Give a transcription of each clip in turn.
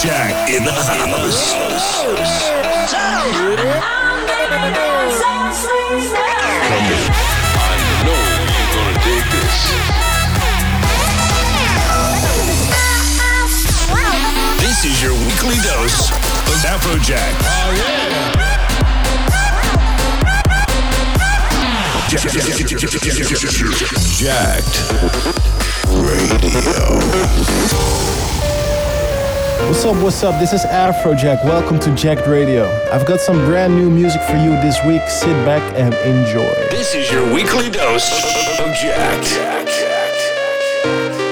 Afrojack in the house. I know you're gonna dig this. This is your weekly dose of Afrojack. Oh, yeah. Jacked Radio. What's up, what's up? This is Afrojack. Welcome to Jacked Radio. I've got some brand new music for you this week. Sit back and enjoy. This is your weekly dose of Jacked. Musician.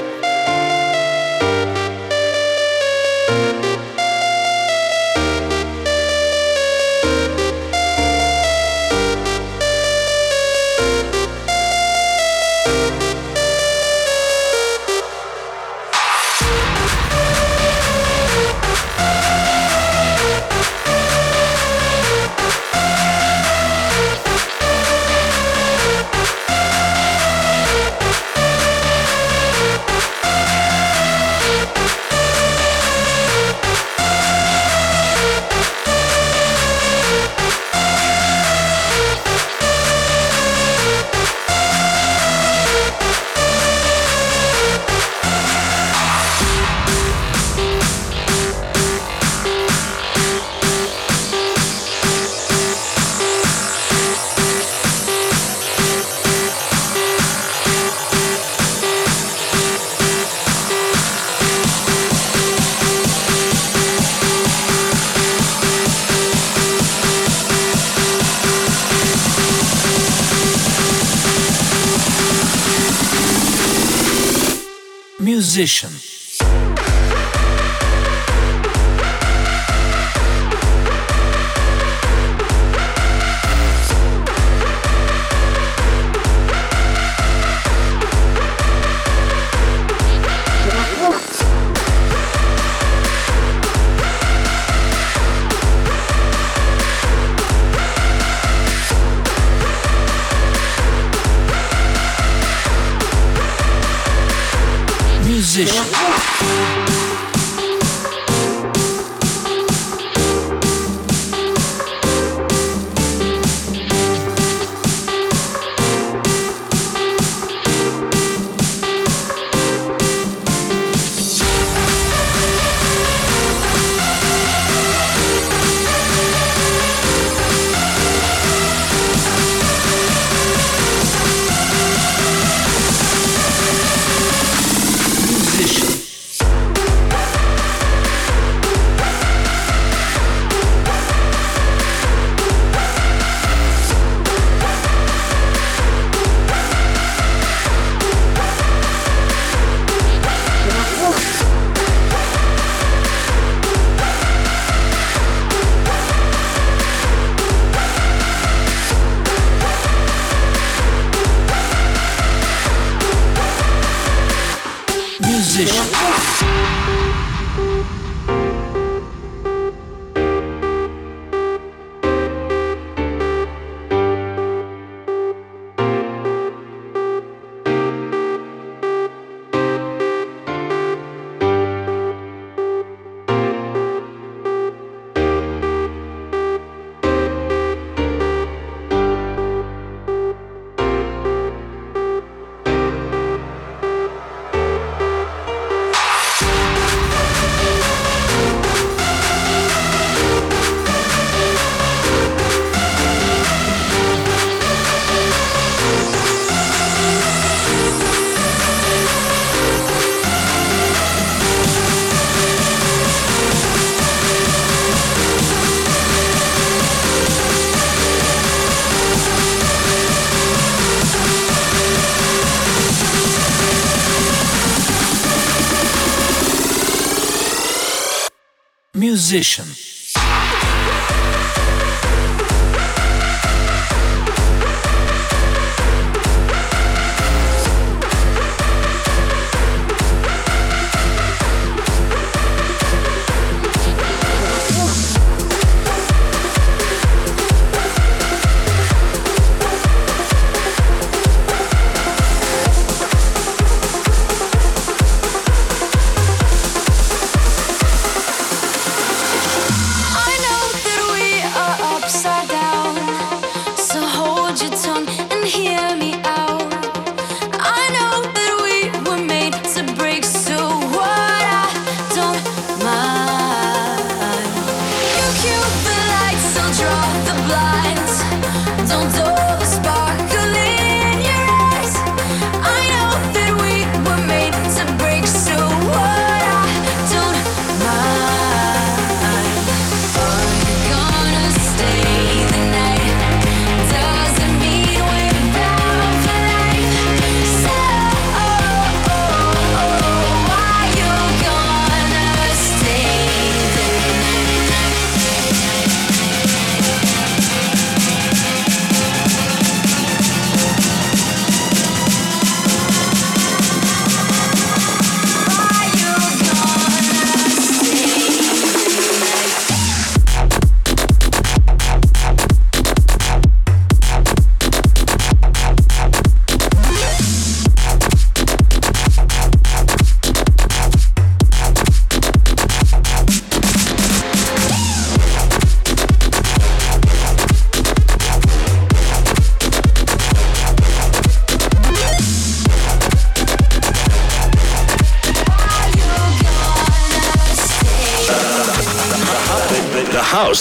Musician. Musician.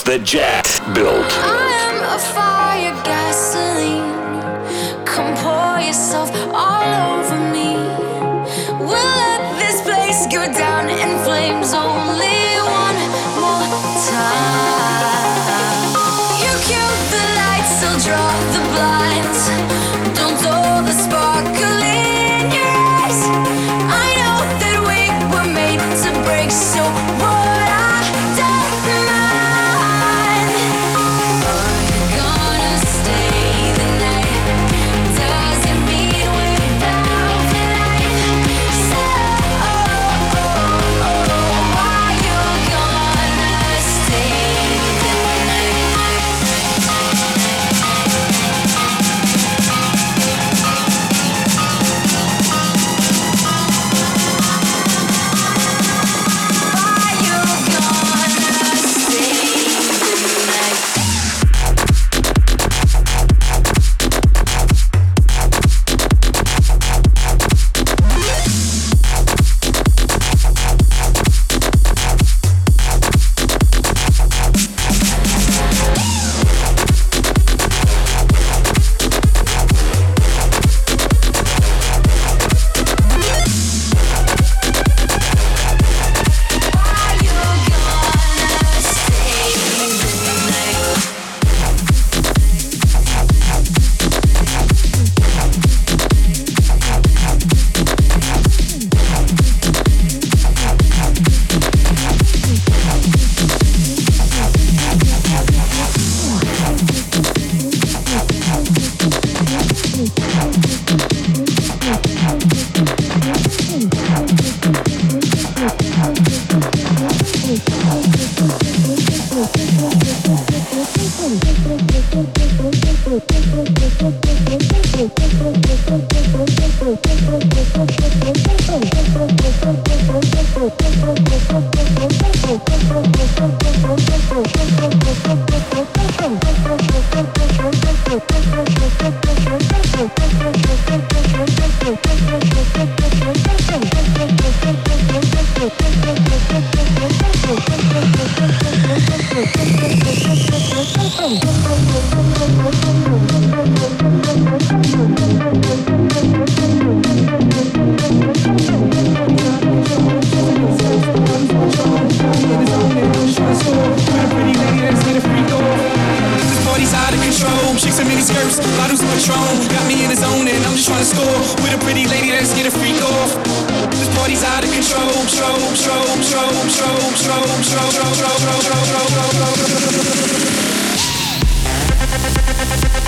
the Jazz. Mini skirts, bottles of Patron. Got me in the zone and I'm just trying to score. With a pretty lady, let's get a freak off. This party's out of control. Control, control, control, control, control, control, control, control, control, control. Are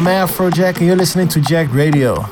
I'm Afrojack and you're listening to Jacked Radio.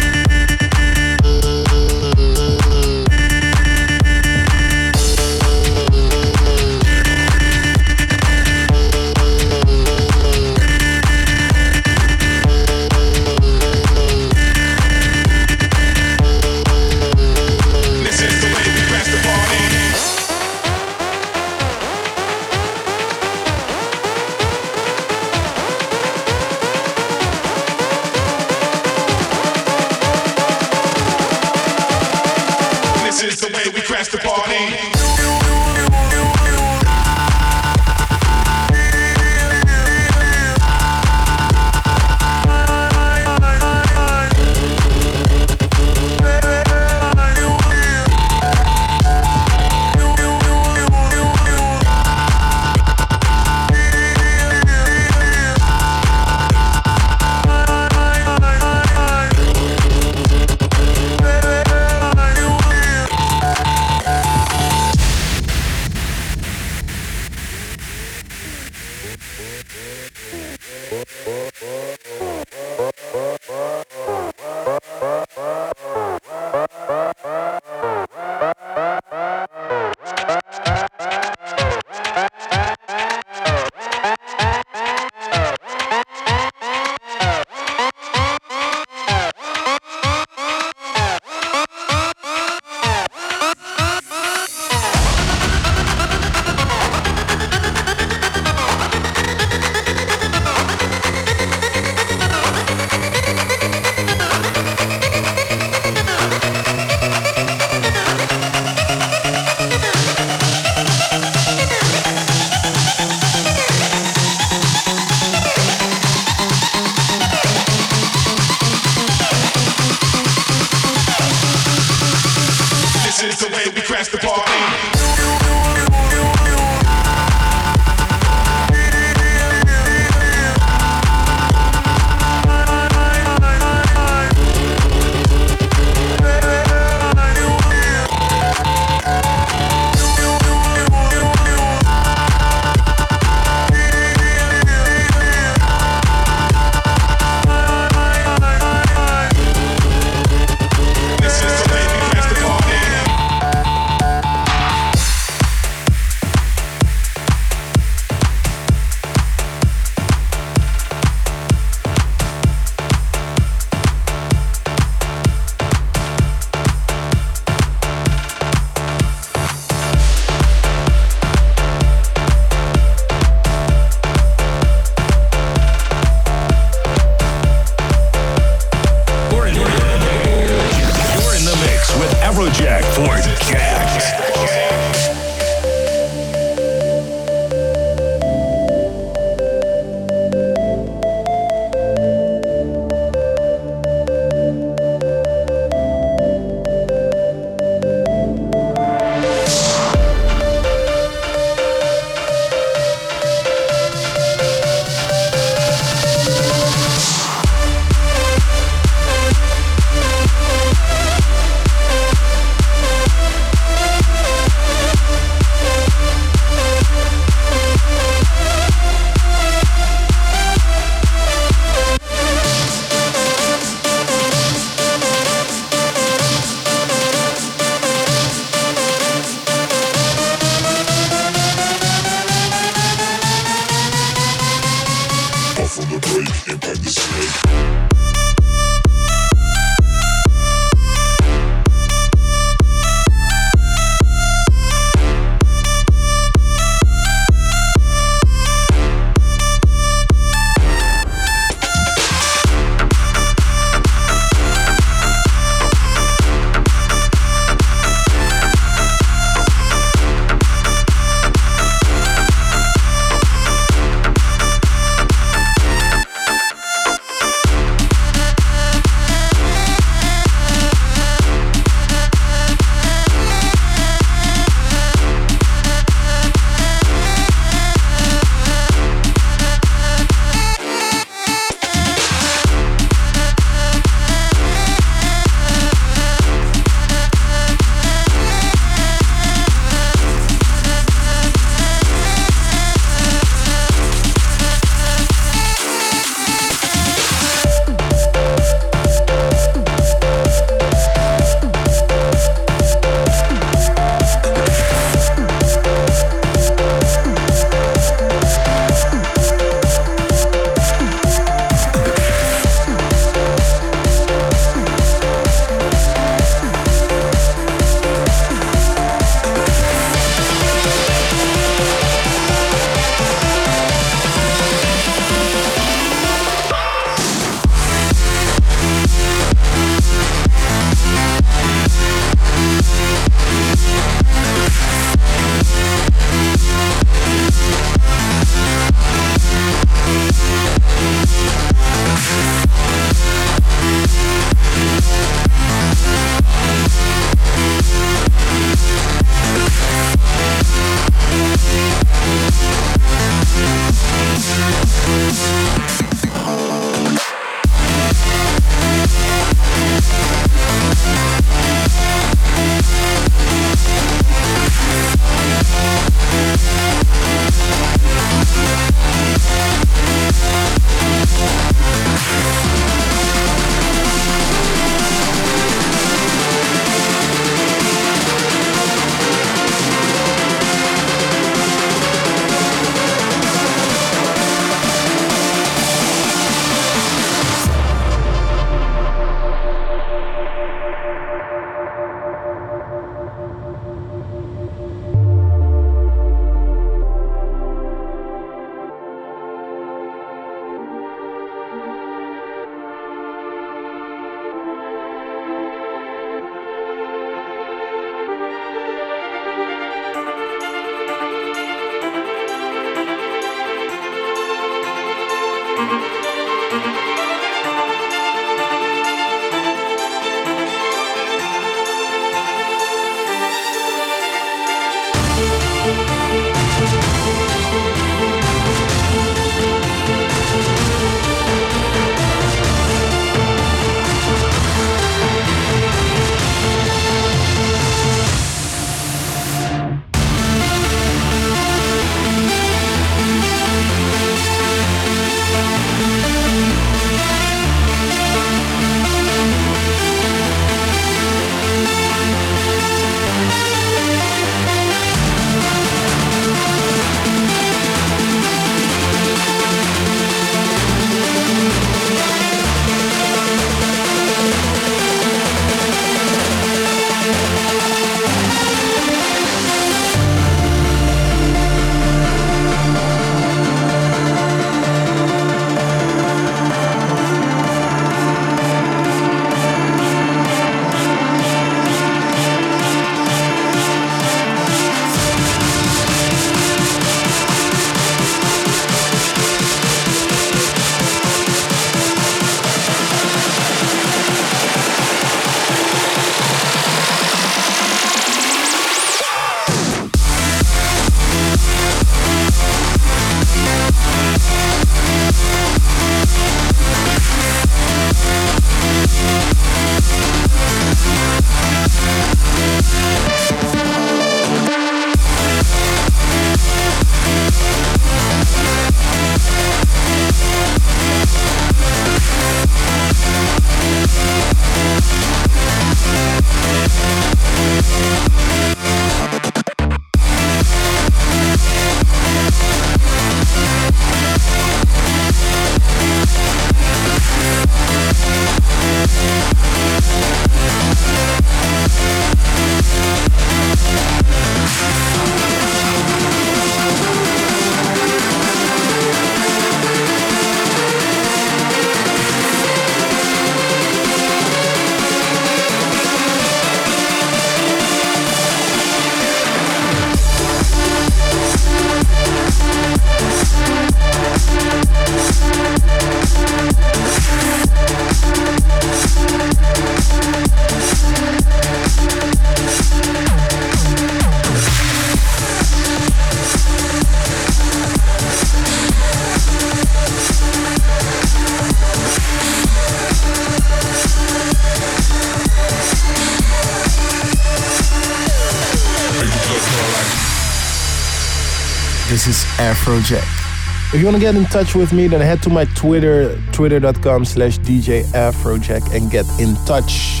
Afrojack. If you want to get in touch with me, then head to my Twitter, twitter.com slash DJ Afrojack and get in touch.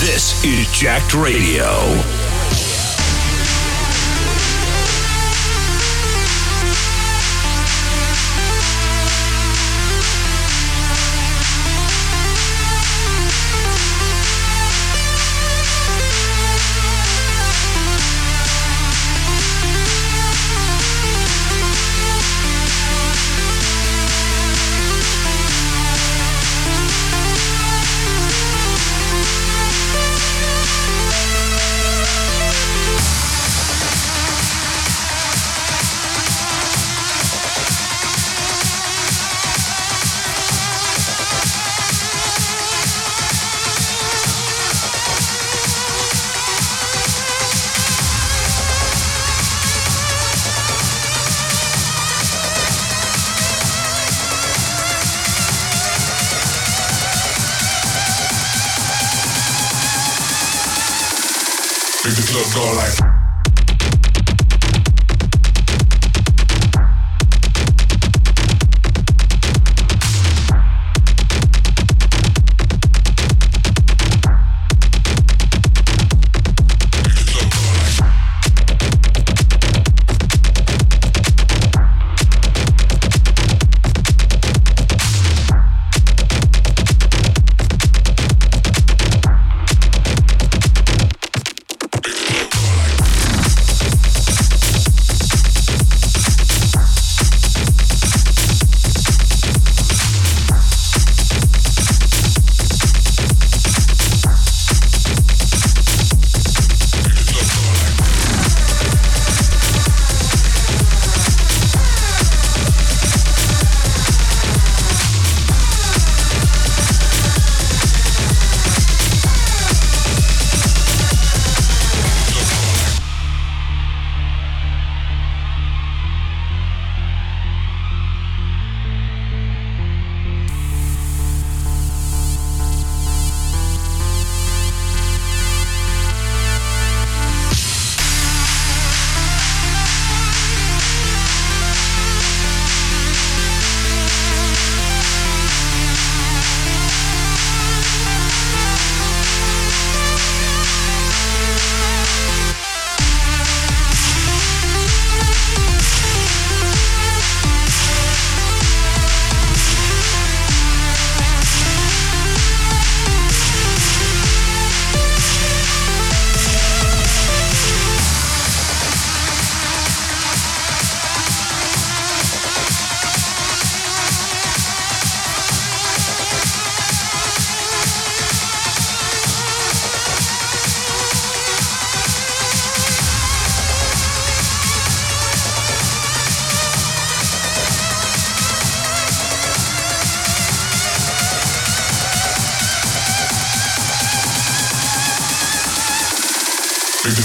This is Jacked Radio.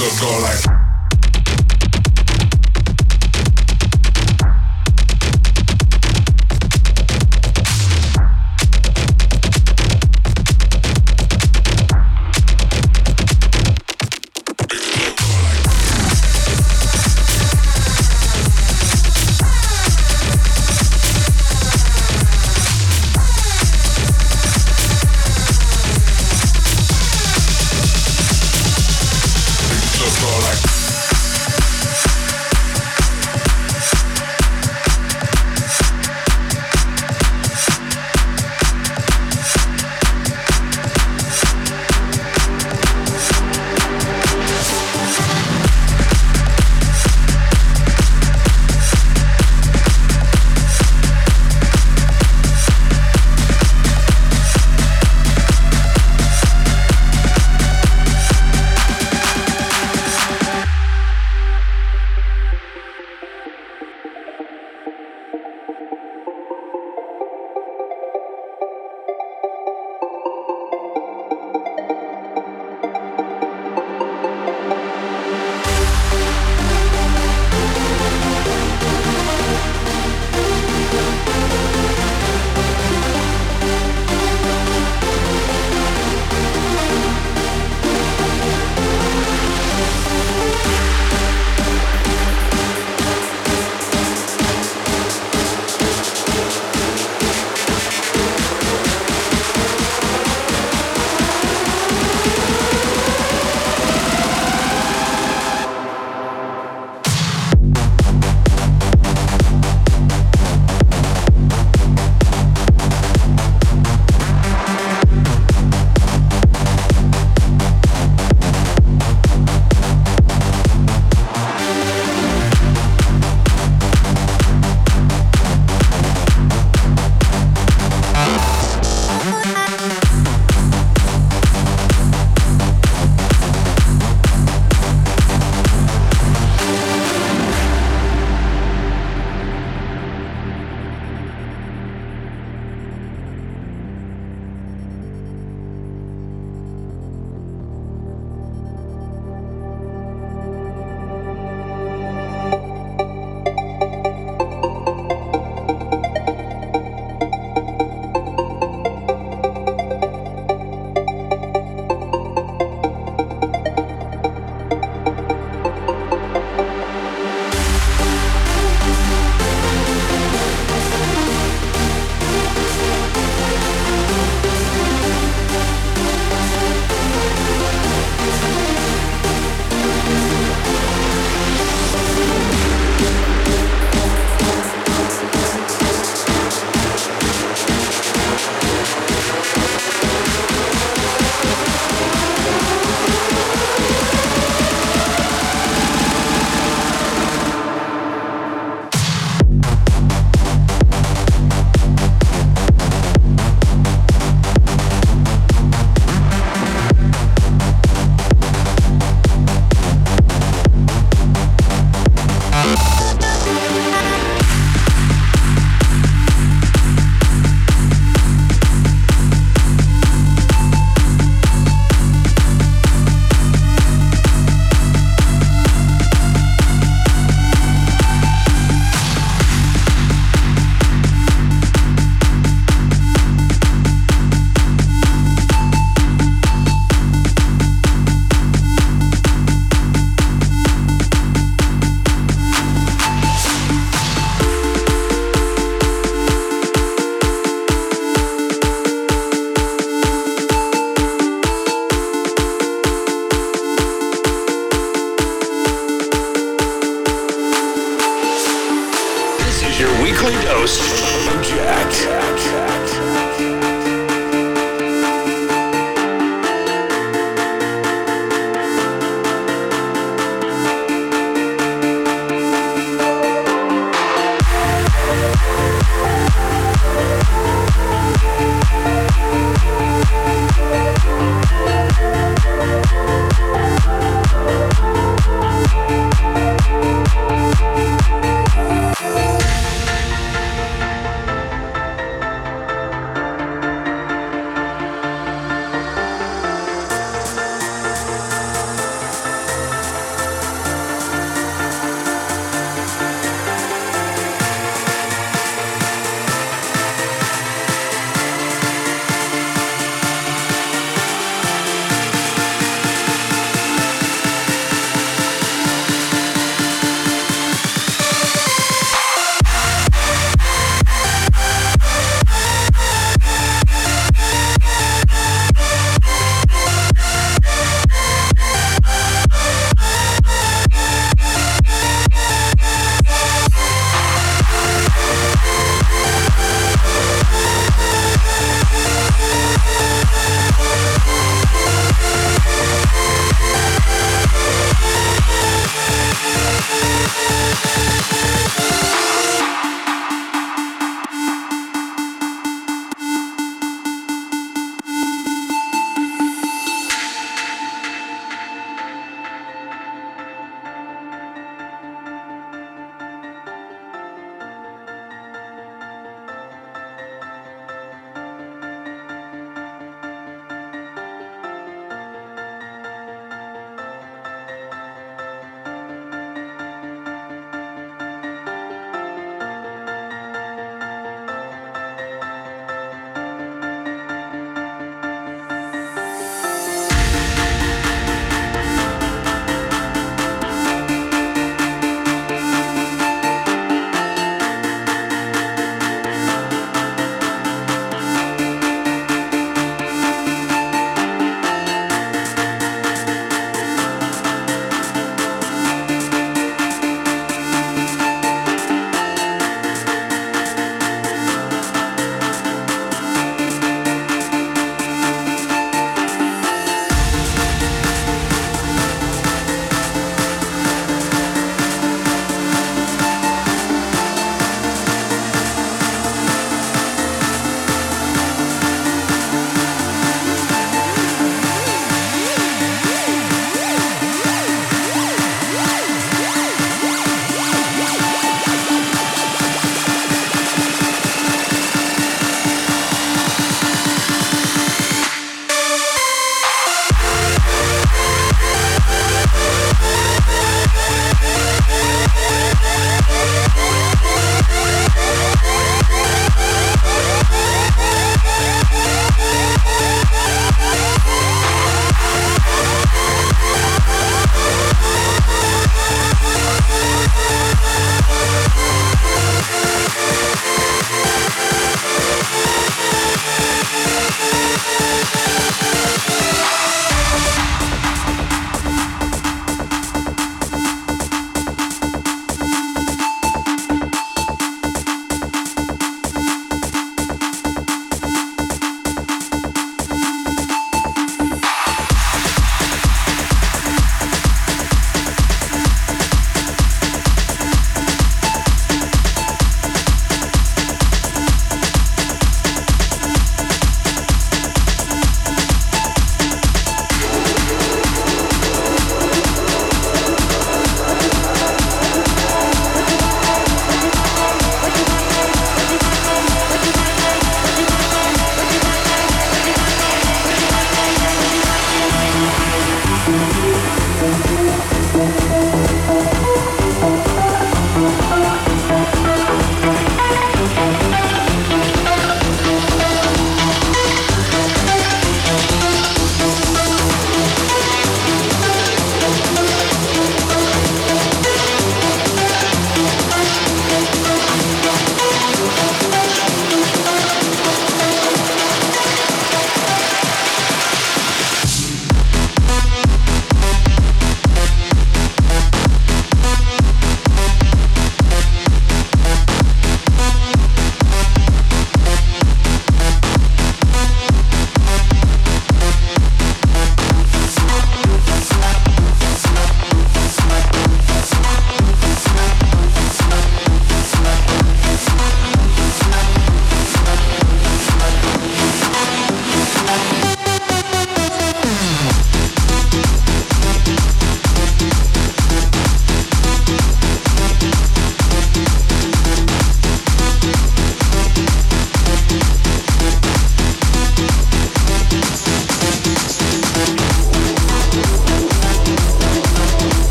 Club go like.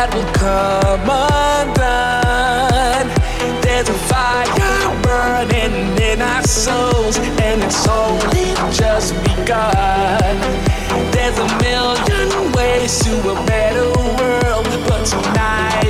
that will come undone. There's a fire burning in our souls, and it's only just begun. There's a million ways to a better world, but tonight.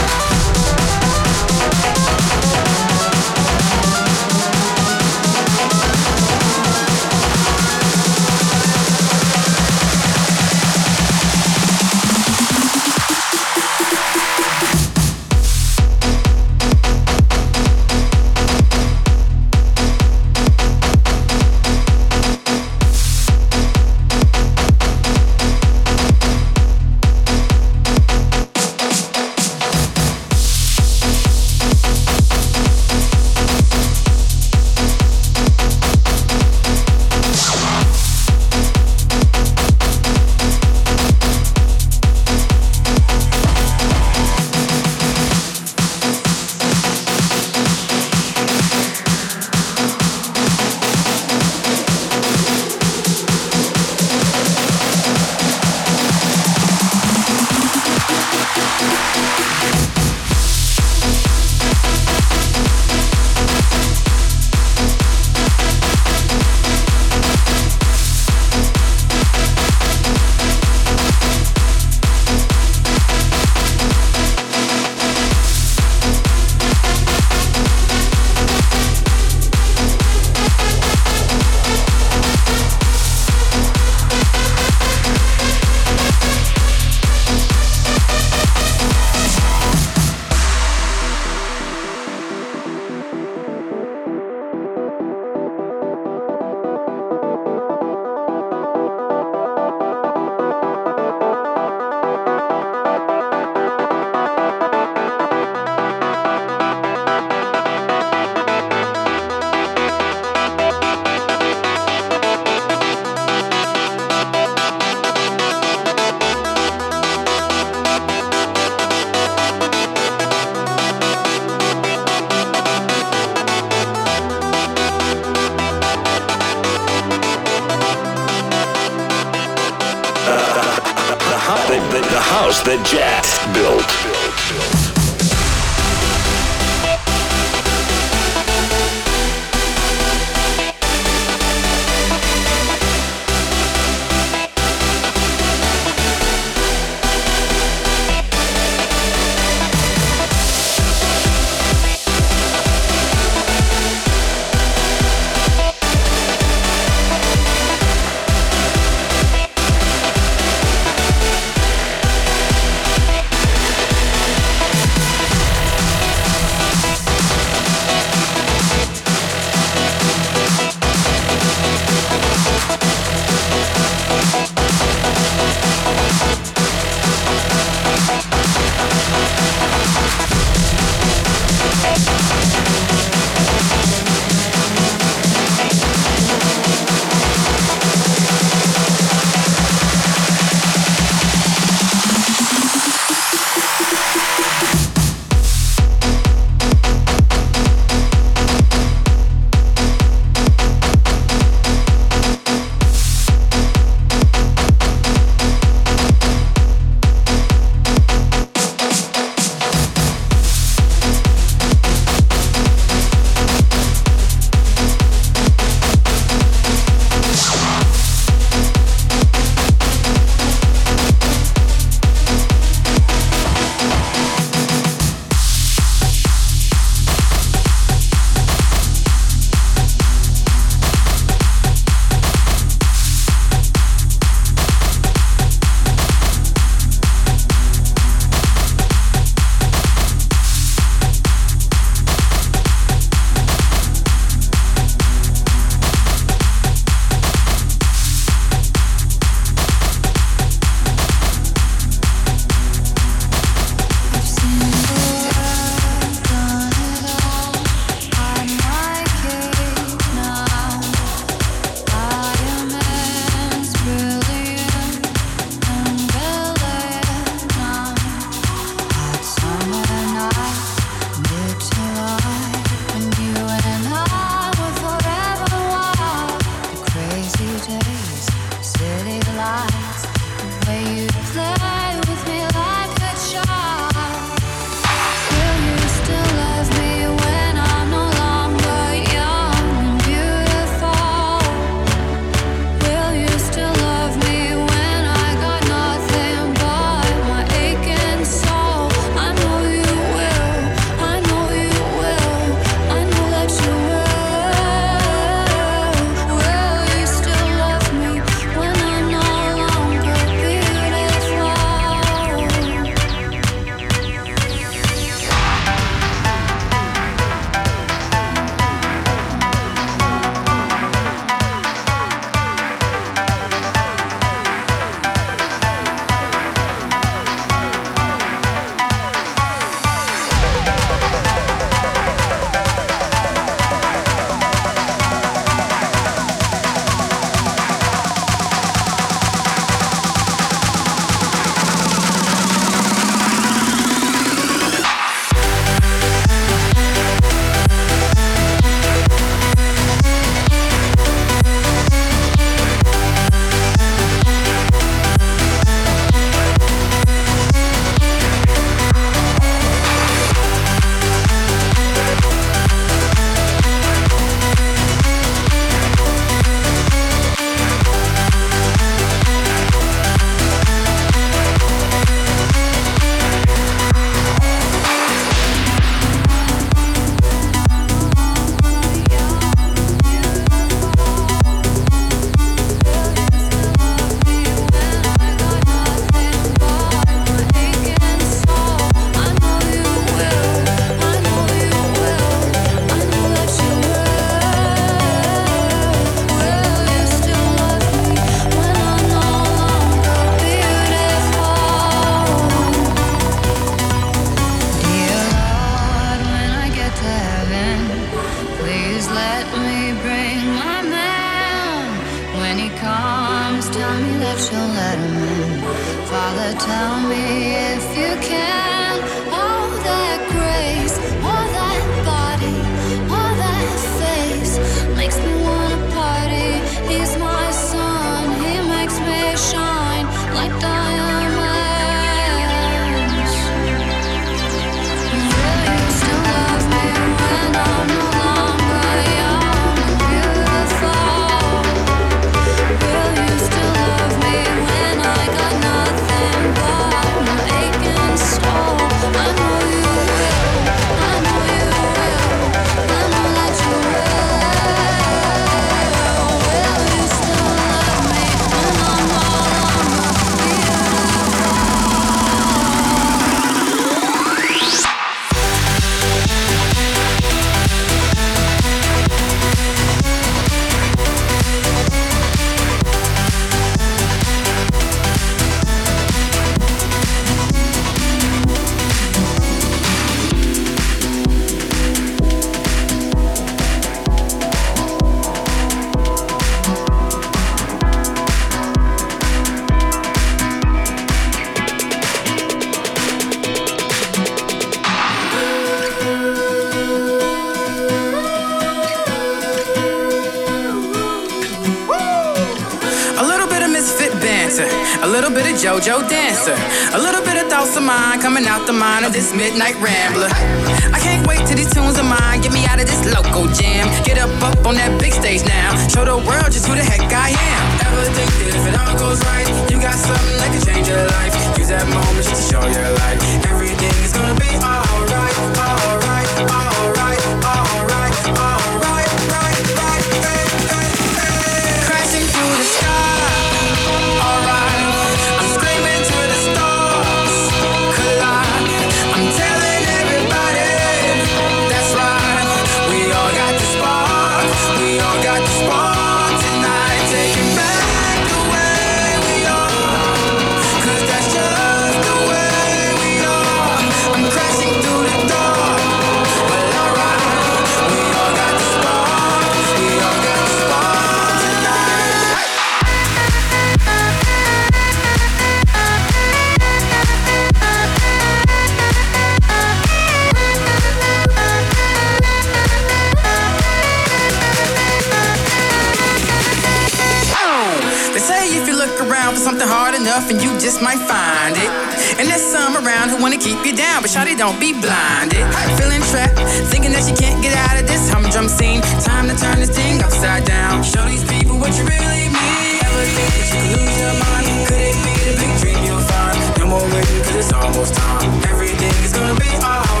shawty, don't be blinded. Feeling trapped, thinking that she can't get out of this humdrum scene. Time to turn this thing upside down. Show these people what you really mean. Ever think that you could lose your mind? Could it be the big dream you'll find? No more waiting, cause it's almost time. Everything is gonna be alright.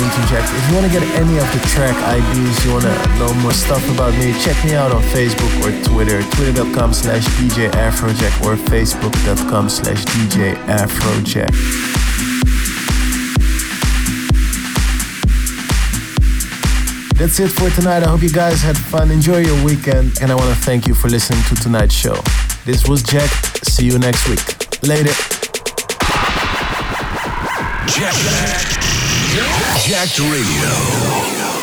If you want to get any of the track IDs, you want to know more stuff about me, check me out on Facebook or Twitter. Twitter.com slash DJ Afrojack or Facebook.com slash DJ Afrojack. That's it for tonight. I hope you guys had fun. Enjoy your weekend. And I want to thank you for listening to tonight's show. This was Jack. See you next week. Later. Jack. Jacked Radio.